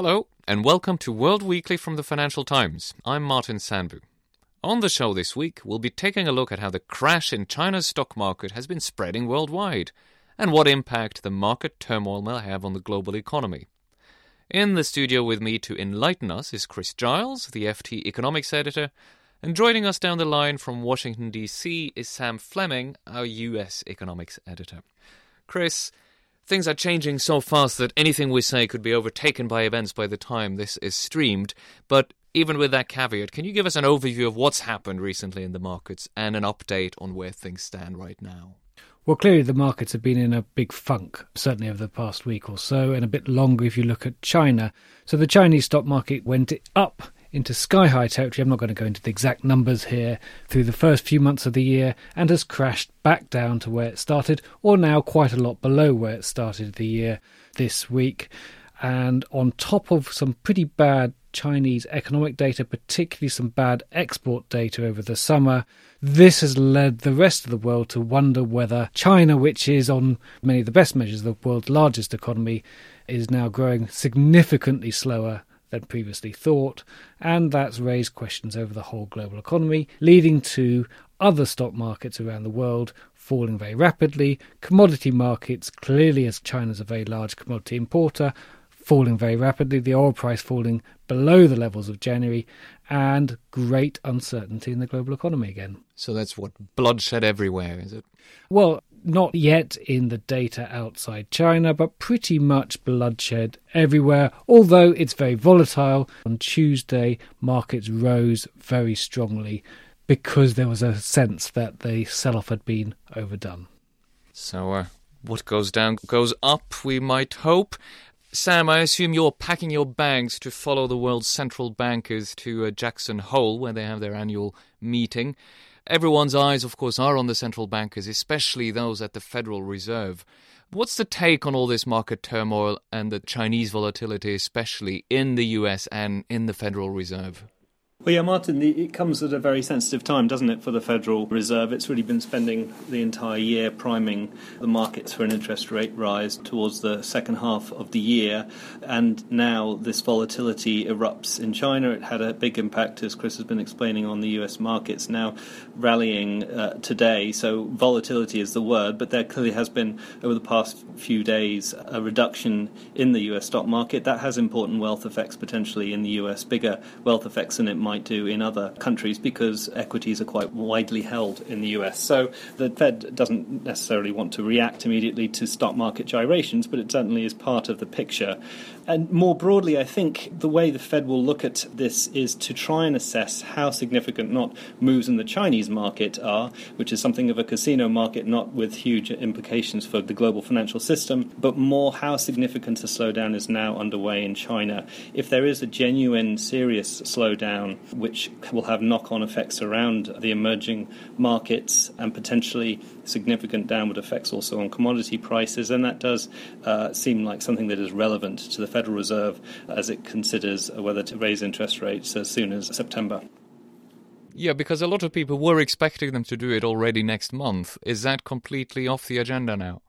Hello, and welcome to World Weekly from the Financial Times. I'm Martin Sandbu. On the show this week, we'll be taking a look at how the crash in China's stock market has been spreading worldwide – and what impact the market turmoil may have on the global economy. In the studio with me to enlighten us is Chris Giles, the FT economics editor, and joining us down the line from Washington, D.C. is Sam Fleming, our US economics editor. Chris, things are changing so fast that anything we say could be overtaken by events by the time this is streamed, but even with that caveat, can you give us an overview of what's happened recently in the markets and an update on where things stand right now? Well, clearly the markets have been in a big funk, certainly over the past week or so, and a bit longer if you look at China. So the Chinese stock market went up into sky high territory. I'm not going to go into the exact numbers here through the first few months of the year and has crashed back down to where it started, or now quite a lot below where it started the year this week. And on top of some pretty bad Chinese economic data, particularly some bad export data over the summer. This has led the rest of the world to wonder whether China, which is on many of the best measures the world's largest economy, is now growing significantly slower than previously thought, and that's raised questions over the whole global economy, leading to other stock markets around the world falling very rapidly, commodity markets, clearly as China's a very large commodity importer, falling very rapidly, the oil price falling below the levels of January, and great uncertainty in the global economy again. So that's what bloodshed everywhere, is it? Well, not yet in the data outside China, but pretty much bloodshed everywhere, although it's very volatile. On Tuesday, markets rose very strongly because there was a sense that the sell off had been overdone. So, uh, what goes down goes up, we might hope. Sam, I assume you're packing your bags to follow the world's central bankers to uh, Jackson Hole, where they have their annual meeting. Everyone's eyes, of course, are on the central bankers, especially those at the Federal Reserve. What's the take on all this market turmoil and the Chinese volatility, especially in the US and in the Federal Reserve? Well, yeah, Martin, the, it comes at a very sensitive time, doesn't it, for the Federal Reserve? It's really been spending the entire year priming the markets for an interest rate rise towards the second half of the year. And now this volatility erupts in China. It had a big impact, as Chris has been explaining, on the US markets, now rallying uh, today. So volatility is the word, but there clearly has been, over the past few days, a reduction in the US stock market. That has important wealth effects potentially in the US, bigger wealth effects than it might do in other countries because equities are quite widely held in the US. So the Fed doesn't necessarily want to react immediately to stock market gyrations, but it certainly is part of the picture. And more broadly, I think the way the Fed will look at this is to try and assess how significant not moves in the Chinese market are, which is something of a casino market, not with huge implications for the global financial system, but more how significant a slowdown is now underway in China. If there is a genuine, serious slowdown, which will have knock on effects around the emerging markets and potentially significant downward effects also on commodity prices. And that does uh, seem like something that is relevant to the Federal Reserve as it considers whether to raise interest rates as soon as September. Yeah, because a lot of people were expecting them to do it already next month. Is that completely off the agenda now?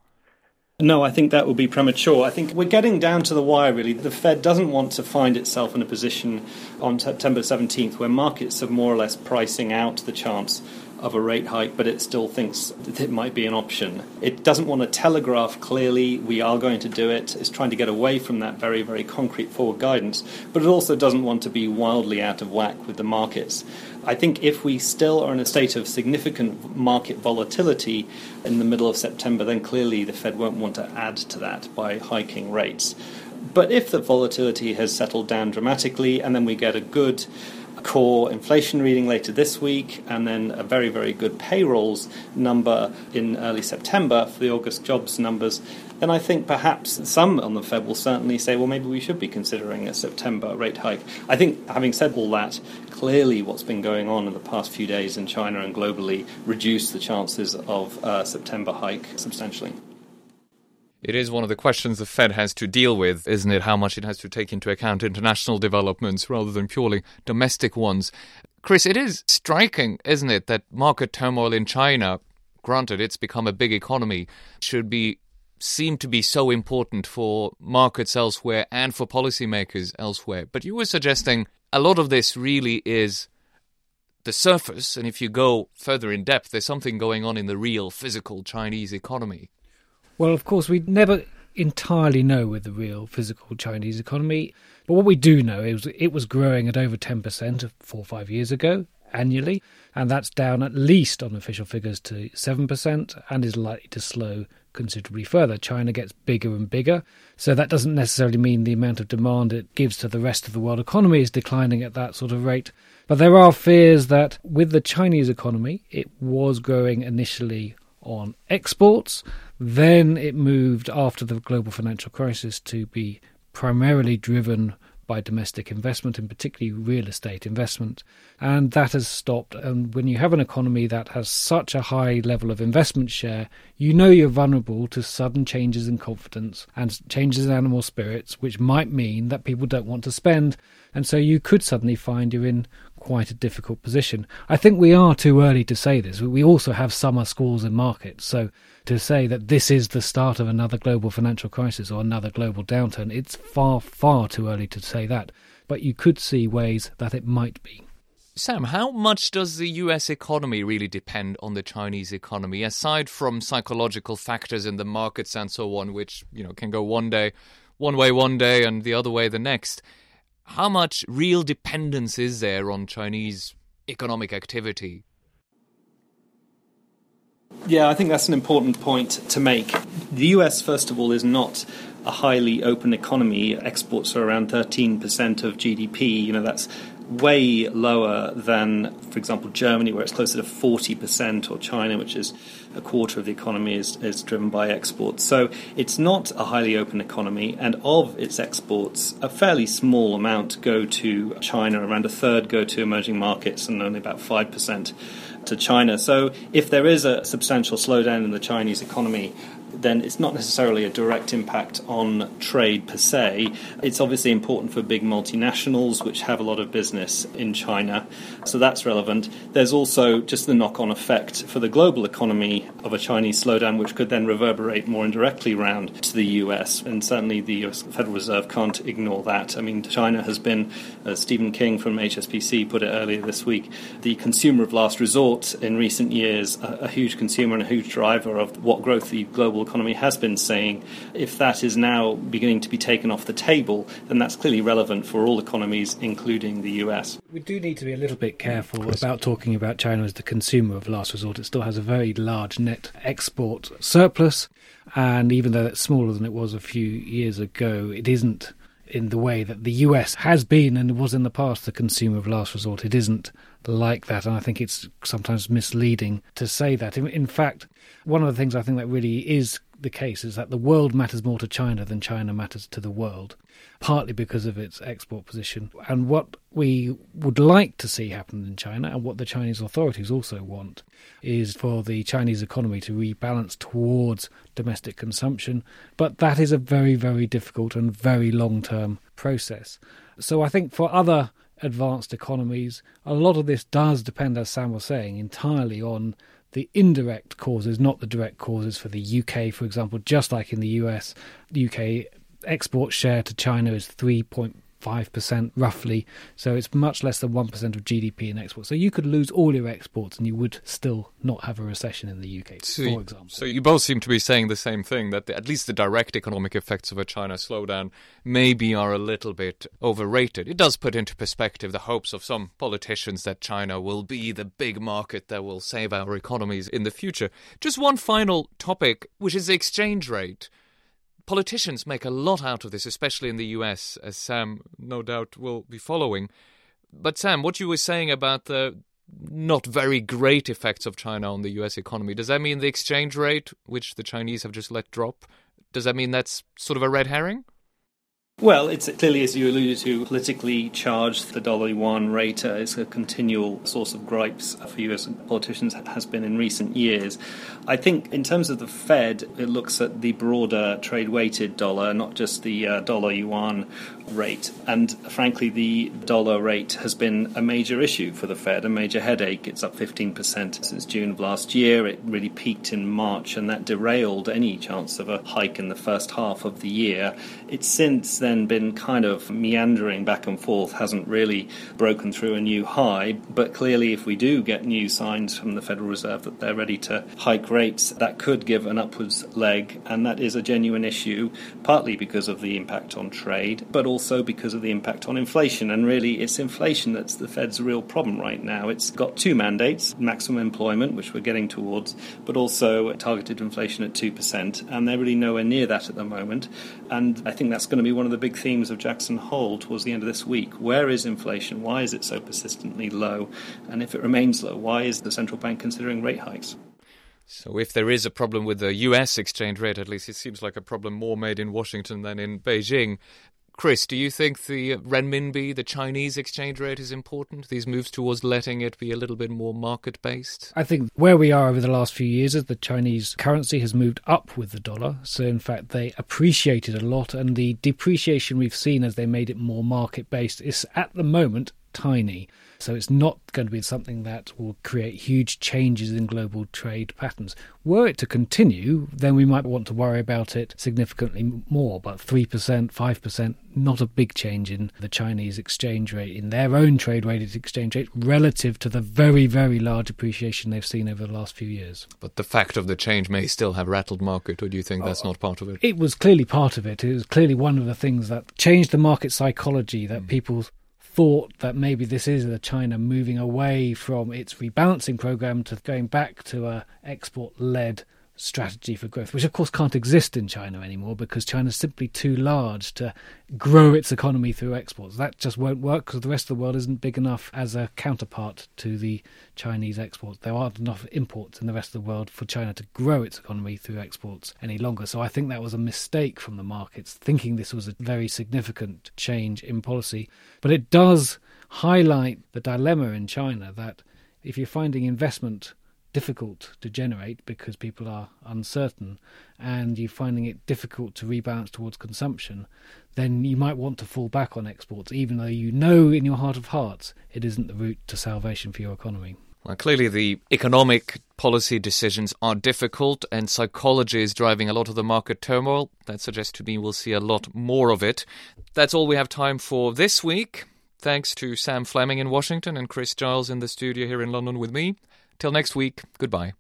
No, I think that would be premature. I think we're getting down to the wire, really. The Fed doesn't want to find itself in a position on September 17th where markets are more or less pricing out the chance of a rate hike, but it still thinks that it might be an option. It doesn't want to telegraph clearly, we are going to do it. It's trying to get away from that very, very concrete forward guidance, but it also doesn't want to be wildly out of whack with the markets. I think if we still are in a state of significant market volatility in the middle of September, then clearly the Fed won't want to add to that by hiking rates. But if the volatility has settled down dramatically and then we get a good core inflation reading later this week, and then a very, very good payrolls number in early September for the August jobs numbers, then I think perhaps some on the Fed will certainly say, well, maybe we should be considering a September rate hike. I think, having said all that, clearly what's been going on in the past few days in China and globally reduced the chances of a September hike substantially. It is one of the questions the Fed has to deal with, isn't it? How much it has to take into account international developments rather than purely domestic ones. Chris, it is striking, isn't it, that market turmoil in China, granted it's become a big economy, should be seem to be so important for markets elsewhere and for policymakers elsewhere. But you were suggesting a lot of this really is the surface, and if you go further in depth, there's something going on in the real physical Chinese economy. Well, of course, we never entirely know with the real physical Chinese economy. But what we do know is it was growing at over 10% four or five years ago annually, and that's down at least on official figures to 7% and is likely to slow considerably further. China gets bigger and bigger, so that doesn't necessarily mean the amount of demand it gives to the rest of the world economy is declining at that sort of rate. But there are fears that with the Chinese economy, it was growing initially on exports. Then it moved after the global financial crisis to be primarily driven by domestic investment, and particularly real estate investment. And that has stopped. And when you have an economy that has such a high level of investment share, you know you're vulnerable to sudden changes in confidence and changes in animal spirits, which might mean that people don't want to spend. And so you could suddenly find you're in quite a difficult position. I think we are too early to say this. We also have summer schools and markets. So to say that this is the start of another global financial crisis or another global downturn, it's far, far too early to say that. But you could see ways that it might be. Sam, how much does the US economy really depend on the Chinese economy, aside from psychological factors in the markets and so on, which, you know, can go one day one way one day and the other way the next? How much real dependence is there on Chinese economic activity? Yeah, I think that's an important point to make. The US, first of all, is not a highly open economy. Exports are around 13% of GDP. You know, that's way lower than, for example, Germany, where it's closer to 40%, or China, which is a quarter of the economy is, is driven by exports. So it's not a highly open economy, and of its exports, a fairly small amount go to China, around a third go to emerging markets, and only about 5% to China. So if there is a substantial slowdown in the Chinese economy, then it's not necessarily a direct impact on trade per se. It's obviously important for big multinationals which have a lot of business in China, so that's relevant. There's also just the knock on effect for the global economy of a Chinese slowdown, which could then reverberate more indirectly round to the US, and certainly the US Federal Reserve can't ignore that. I mean, China has been, as Stephen King from HSBC put it earlier this week, the consumer of last resort in recent years, a, a huge consumer and a huge driver of what growth the global economy has been saying, if that is now beginning to be taken off the table, then that's clearly relevant for all economies, including the US. We do need to be a little bit careful about talking about China as the consumer of last resort. It still has a very large net export surplus, and even though it's smaller than it was a few years ago, it isn't in the way that the US has been and was in the past the consumer of last resort. It isn't like that, and I think it's sometimes misleading to say that. In, in fact, one of the things I think that really is the case is that the world matters more to China than China matters to the world, partly because of its export position. And what we would like to see happen in China, and what the Chinese authorities also want, is for the Chinese economy to rebalance towards domestic consumption. But that is a very, very difficult and very long term process. So I think for other advanced economies, a lot of this does depend, as Sam was saying, entirely on the indirect causes, not the direct causes for the UK, for example, just like in the US, UK export share to China is 3.5 5% roughly. So it's much less than 1% of GDP in exports. So you could lose all your exports and you would still not have a recession in the UK, so for example. So you both seem to be saying the same thing that the, at least the direct economic effects of a China slowdown maybe are a little bit overrated. It does put into perspective the hopes of some politicians that China will be the big market that will save our economies in the future. Just one final topic, which is the exchange rate politicians make a lot out of this, especially in the US, as Sam no doubt will be following. But Sam, what you were saying about the not very great effects of China on the US economy, does that mean the exchange rate, which the Chinese have just let drop, Does that mean that's sort of a red herring? Well, it's clearly, as you alluded to, politically charged. The dollar yuan rate uh, is a continual source of gripes for US politicians, has been in recent years. I think, in terms of the Fed, it looks at the broader trade weighted dollar, not just the uh, dollar yuan rate. And frankly, the dollar rate has been a major issue for the Fed, a major headache. It's up 15% since June of last year. It really peaked in March, and that derailed any chance of a hike in the first half of the year. It's since then then been kind of meandering back and forth, hasn't really broken through a new high. But clearly, if we do get new signs from the Federal Reserve that they're ready to hike rates, that could give an upwards leg, and that is a genuine issue, partly because of the impact on trade, but also because of the impact on inflation. And really, it's inflation that's the Fed's real problem right now. It's got two mandates maximum employment, which we're getting towards, but also targeted inflation at 2%, and they're really nowhere near that at the moment. And I think that's going to be one of the big themes of Jackson Hole towards the end of this week. Where is inflation? Why is it so persistently low? And if it remains low, why is the central bank considering rate hikes? So, if there is a problem with the US exchange rate, at least it seems like a problem more made in Washington than in Beijing. Chris, do you think the renminbi, the Chinese exchange rate, is important? These moves towards letting it be a little bit more market based? I think where we are over the last few years is the Chinese currency has moved up with the dollar. So, in fact, they appreciated a lot, and the depreciation we've seen as they made it more market based is at the moment tiny. So it's not going to be something that will create huge changes in global trade patterns. Were it to continue, then we might want to worry about it significantly more. But 3%, 5%, not a big change in the Chinese exchange rate, in their own trade weighted exchange rate, relative to the very, very large appreciation they've seen over the last few years. But the fact of the change may still have rattled market, or do you think that's not part of it? It was clearly part of it. It was clearly one of the things that changed the market psychology that mm. people thought that maybe this is the China moving away from its rebalancing program to going back to a export led strategy for growth, which of course can't exist in China anymore because China's simply too large to grow its economy through exports. That just won't work because the rest of the world isn't big enough as a counterpart to the Chinese exports. There aren't enough imports in the rest of the world for China to grow its economy through exports any longer. So I think that was a mistake from the markets, thinking this was a very significant change in policy. But it does highlight the dilemma in China that if you're finding investment difficult to generate because people are uncertain and you're finding it difficult to rebalance towards consumption, then you might want to fall back on exports, even though you know in your heart of hearts it isn't the route to salvation for your economy. Well, clearly, the economic policy decisions are difficult, and psychology is driving a lot of the market turmoil. That suggests to me we'll see a lot more of it. That's all we have time for this week. Thanks to Sam Fleming in Washington and Chris Giles in the studio here in London with me. Till next week, goodbye.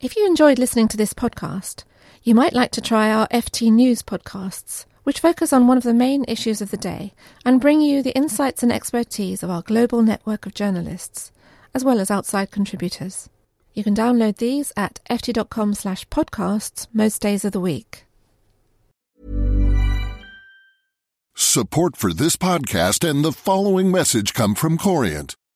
If you enjoyed listening to this podcast, you might like to try our FT News podcasts, which focus on one of the main issues of the day and bring you the insights and expertise of our global network of journalists, as well as outside contributors. You can download these at ft.com slash podcasts most days of the week. Support for this podcast and the following message come from Corient.